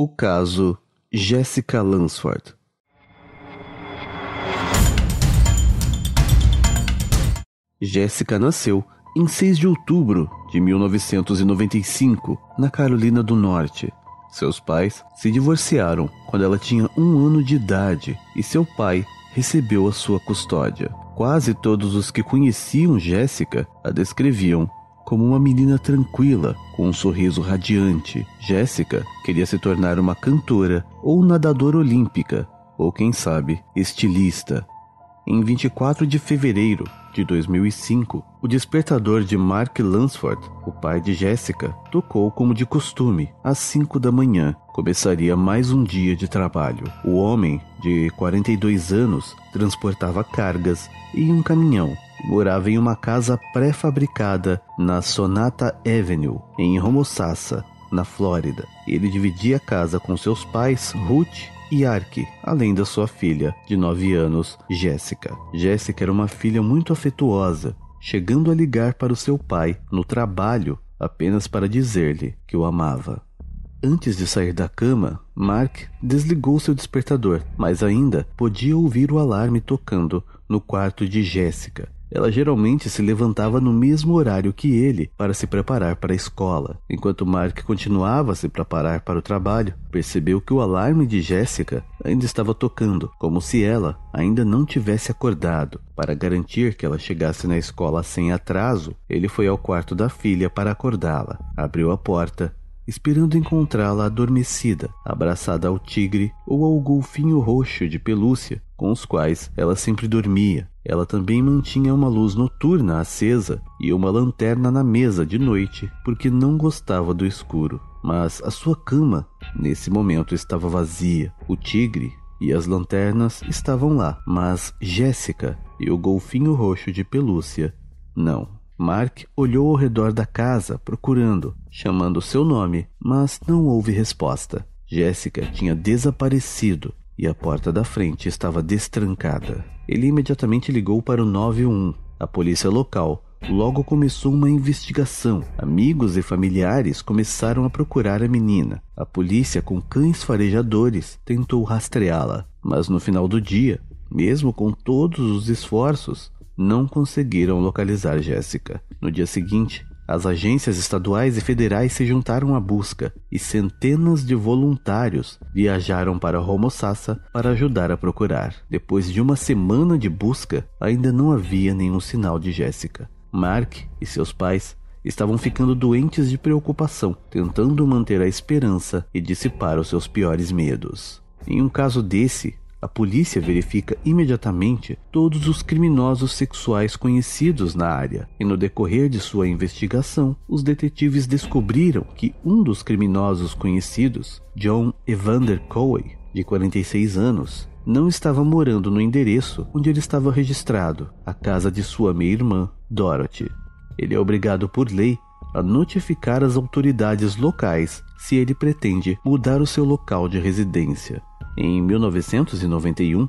O caso Jessica Lansford. Jessica nasceu em 6 de outubro de 1995, na Carolina do Norte. Seus pais se divorciaram quando ela tinha um ano de idade e seu pai recebeu a sua custódia. Quase todos os que conheciam Jéssica a descreviam como uma menina tranquila, com um sorriso radiante. Jéssica queria se tornar uma cantora ou nadadora olímpica, ou quem sabe, estilista. Em 24 de fevereiro de 2005, o despertador de Mark Lansford, o pai de Jessica, tocou como de costume, às 5 da manhã. Começaria mais um dia de trabalho. O homem, de 42 anos, transportava cargas em um caminhão morava em uma casa pré-fabricada na Sonata Avenue, em Homosassa, na Flórida. Ele dividia a casa com seus pais, Ruth e Ark, além da sua filha, de 9 anos, Jéssica. Jéssica era uma filha muito afetuosa, chegando a ligar para o seu pai no trabalho apenas para dizer-lhe que o amava. Antes de sair da cama, Mark desligou seu despertador, mas ainda podia ouvir o alarme tocando no quarto de Jéssica. Ela geralmente se levantava no mesmo horário que ele para se preparar para a escola. Enquanto Mark continuava a se preparar para o trabalho, percebeu que o alarme de Jéssica ainda estava tocando, como se ela ainda não tivesse acordado. Para garantir que ela chegasse na escola sem atraso, ele foi ao quarto da filha para acordá-la. Abriu a porta esperando encontrá-la adormecida, abraçada ao tigre ou ao golfinho roxo de pelúcia com os quais ela sempre dormia. Ela também mantinha uma luz noturna acesa e uma lanterna na mesa de noite porque não gostava do escuro. Mas a sua cama, nesse momento, estava vazia. O tigre e as lanternas estavam lá, mas Jéssica e o golfinho roxo de pelúcia não. Mark olhou ao redor da casa, procurando, chamando seu nome, mas não houve resposta. Jéssica tinha desaparecido e a porta da frente estava destrancada. Ele imediatamente ligou para o 91. A polícia local logo começou uma investigação. Amigos e familiares começaram a procurar a menina. A polícia, com cães farejadores, tentou rastreá-la, mas no final do dia, mesmo com todos os esforços, não conseguiram localizar Jéssica. No dia seguinte, as agências estaduais e federais se juntaram à busca e centenas de voluntários viajaram para Homosassa para ajudar a procurar. Depois de uma semana de busca, ainda não havia nenhum sinal de Jéssica. Mark e seus pais estavam ficando doentes de preocupação, tentando manter a esperança e dissipar os seus piores medos. Em um caso desse, a polícia verifica imediatamente todos os criminosos sexuais conhecidos na área, e no decorrer de sua investigação, os detetives descobriram que um dos criminosos conhecidos, John Evander Cowey, de 46 anos, não estava morando no endereço onde ele estava registrado, a casa de sua meia-irmã, Dorothy. Ele é obrigado por lei a notificar as autoridades locais se ele pretende mudar o seu local de residência. Em 1991,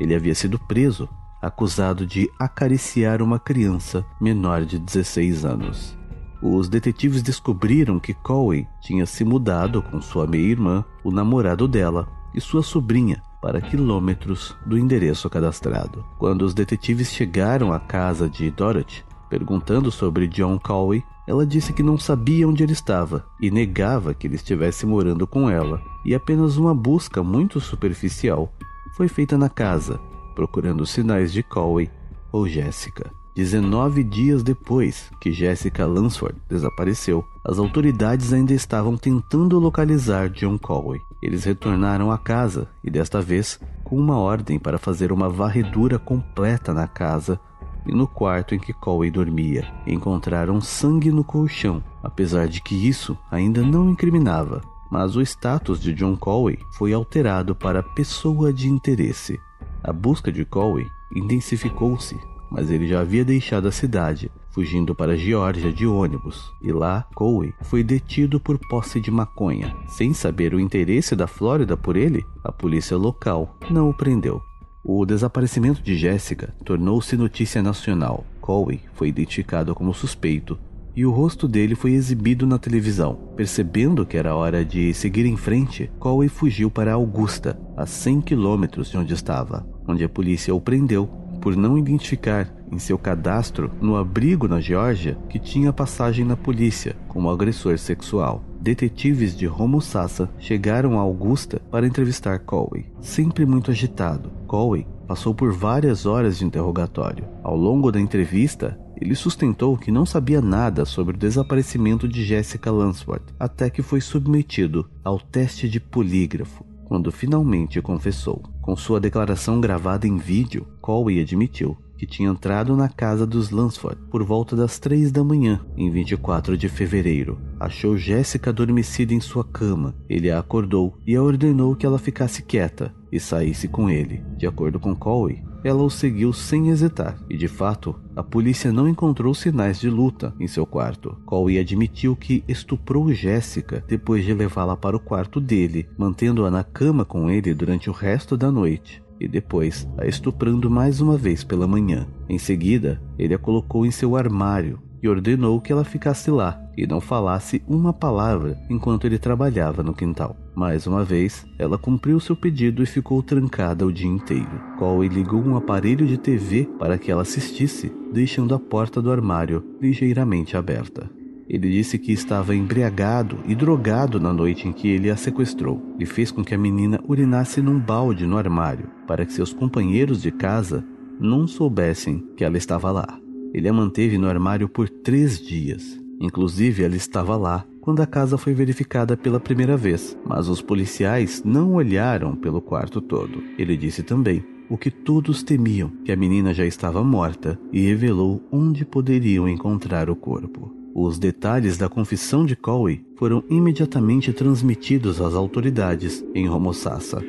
ele havia sido preso, acusado de acariciar uma criança menor de 16 anos. Os detetives descobriram que Cohen tinha se mudado com sua meia-irmã, o namorado dela e sua sobrinha para quilômetros do endereço cadastrado. Quando os detetives chegaram à casa de Dorothy, perguntando sobre John Cowey, ela disse que não sabia onde ele estava e negava que ele estivesse morando com ela, e apenas uma busca muito superficial foi feita na casa, procurando sinais de Colway ou Jessica. 19 dias depois que Jessica Lansford desapareceu, as autoridades ainda estavam tentando localizar John Colway. Eles retornaram à casa e desta vez com uma ordem para fazer uma varredura completa na casa e no quarto em que Colway dormia. Encontraram sangue no colchão, apesar de que isso ainda não incriminava. Mas o status de John Colway foi alterado para pessoa de interesse. A busca de Colway intensificou-se, mas ele já havia deixado a cidade, fugindo para a Geórgia de ônibus, e lá Colway foi detido por posse de maconha. Sem saber o interesse da Flórida por ele, a polícia local não o prendeu. O desaparecimento de Jéssica tornou-se notícia nacional. Colway foi identificado como suspeito e o rosto dele foi exibido na televisão. Percebendo que era hora de seguir em frente, Colway fugiu para Augusta, a 100 quilômetros de onde estava, onde a polícia o prendeu por não identificar em seu cadastro no abrigo na Geórgia que tinha passagem na polícia como agressor sexual. Detetives de Homosassa chegaram a Augusta para entrevistar Colway, sempre muito agitado. Colway passou por várias horas de interrogatório. Ao longo da entrevista, ele sustentou que não sabia nada sobre o desaparecimento de Jessica Lansworth até que foi submetido ao teste de polígrafo, quando finalmente confessou. Com sua declaração gravada em vídeo, Colway admitiu que tinha entrado na casa dos Lansford por volta das três da manhã, em 24 de fevereiro. Achou Jéssica adormecida em sua cama. Ele a acordou e a ordenou que ela ficasse quieta e saísse com ele. De acordo com Colway, ela o seguiu sem hesitar, e de fato, a polícia não encontrou sinais de luta em seu quarto. Colway admitiu que estuprou Jéssica depois de levá-la para o quarto dele, mantendo-a na cama com ele durante o resto da noite e depois a estuprando mais uma vez pela manhã. Em seguida, ele a colocou em seu armário e ordenou que ela ficasse lá e não falasse uma palavra enquanto ele trabalhava no quintal. Mais uma vez, ela cumpriu seu pedido e ficou trancada o dia inteiro. Colway ligou um aparelho de TV para que ela assistisse, deixando a porta do armário ligeiramente aberta. Ele disse que estava embriagado e drogado na noite em que ele a sequestrou e fez com que a menina urinasse num balde no armário para que seus companheiros de casa não soubessem que ela estava lá. Ele a manteve no armário por três dias. Inclusive, ela estava lá quando a casa foi verificada pela primeira vez, mas os policiais não olharam pelo quarto todo. Ele disse também o que todos temiam, que a menina já estava morta, e revelou onde poderiam encontrar o corpo. Os detalhes da confissão de Colway foram imediatamente transmitidos às autoridades em Homosassa.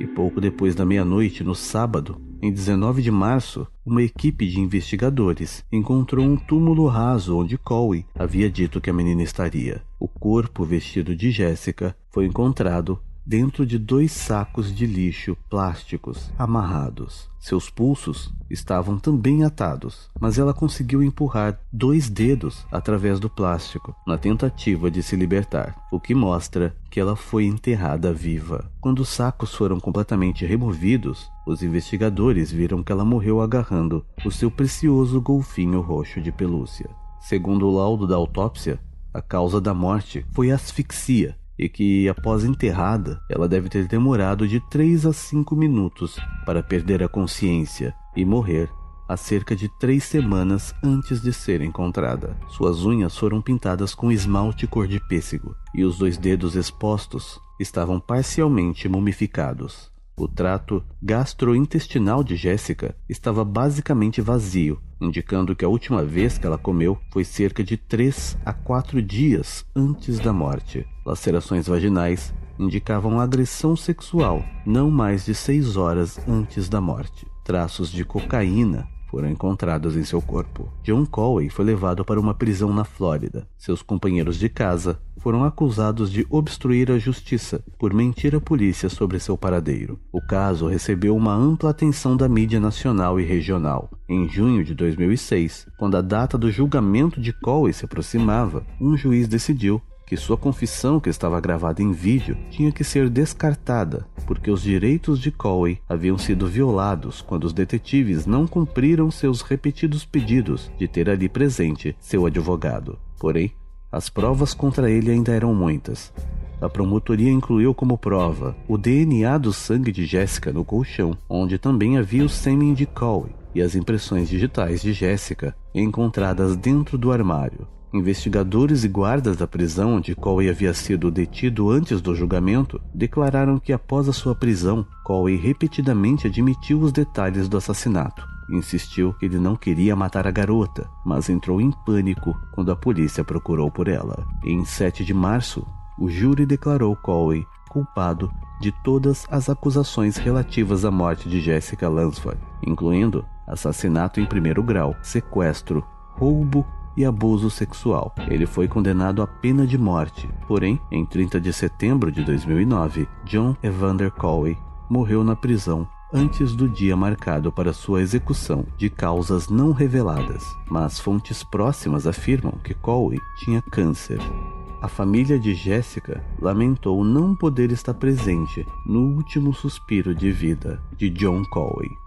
E pouco depois da meia-noite, no sábado, em 19 de março, uma equipe de investigadores encontrou um túmulo raso onde Colway havia dito que a menina estaria. O corpo vestido de Jéssica foi encontrado dentro de dois sacos de lixo plásticos amarrados. Seus pulsos estavam também atados, mas ela conseguiu empurrar dois dedos através do plástico na tentativa de se libertar, o que mostra que ela foi enterrada viva. Quando os sacos foram completamente removidos, os investigadores viram que ela morreu agarrando o seu precioso golfinho roxo de pelúcia. Segundo o laudo da autópsia, a causa da morte foi asfixia e que, após enterrada, ela deve ter demorado de 3 a 5 minutos para perder a consciência e morrer há cerca de três semanas antes de ser encontrada. Suas unhas foram pintadas com esmalte cor de pêssego e os dois dedos expostos estavam parcialmente mumificados. O trato gastrointestinal de Jéssica estava basicamente vazio, indicando que a última vez que ela comeu foi cerca de 3 a 4 dias antes da morte. Lacerações vaginais indicavam agressão sexual não mais de 6 horas antes da morte. Traços de cocaína foram encontrados em seu corpo. John Colway foi levado para uma prisão na Flórida. Seus companheiros de casa foram acusados de obstruir a justiça por mentir à polícia sobre seu paradeiro. O caso recebeu uma ampla atenção da mídia nacional e regional. Em junho de 2006, quando a data do julgamento de Colway se aproximava, um juiz decidiu que sua confissão, que estava gravada em vídeo, tinha que ser descartada, porque os direitos de Colway haviam sido violados quando os detetives não cumpriram seus repetidos pedidos de ter ali presente seu advogado. Porém, as provas contra ele ainda eram muitas. A promotoria incluiu como prova o DNA do sangue de Jéssica no colchão, onde também havia o sêmen de Colway e as impressões digitais de Jéssica encontradas dentro do armário. Investigadores e guardas da prisão onde Colway havia sido detido antes do julgamento declararam que após a sua prisão, Colway repetidamente admitiu os detalhes do assassinato. Insistiu que ele não queria matar a garota, mas entrou em pânico quando a polícia procurou por ela. Em 7 de março, o júri declarou Colway culpado de todas as acusações relativas à morte de Jessica Lansford, incluindo assassinato em primeiro grau, sequestro, roubo e abuso sexual. Ele foi condenado à pena de morte. Porém, em 30 de setembro de 2009, John Evander Colway morreu na prisão antes do dia marcado para sua execução, de causas não reveladas, mas fontes próximas afirmam que Colwyn tinha câncer. A família de Jéssica lamentou não poder estar presente no último suspiro de vida de John Colwyn.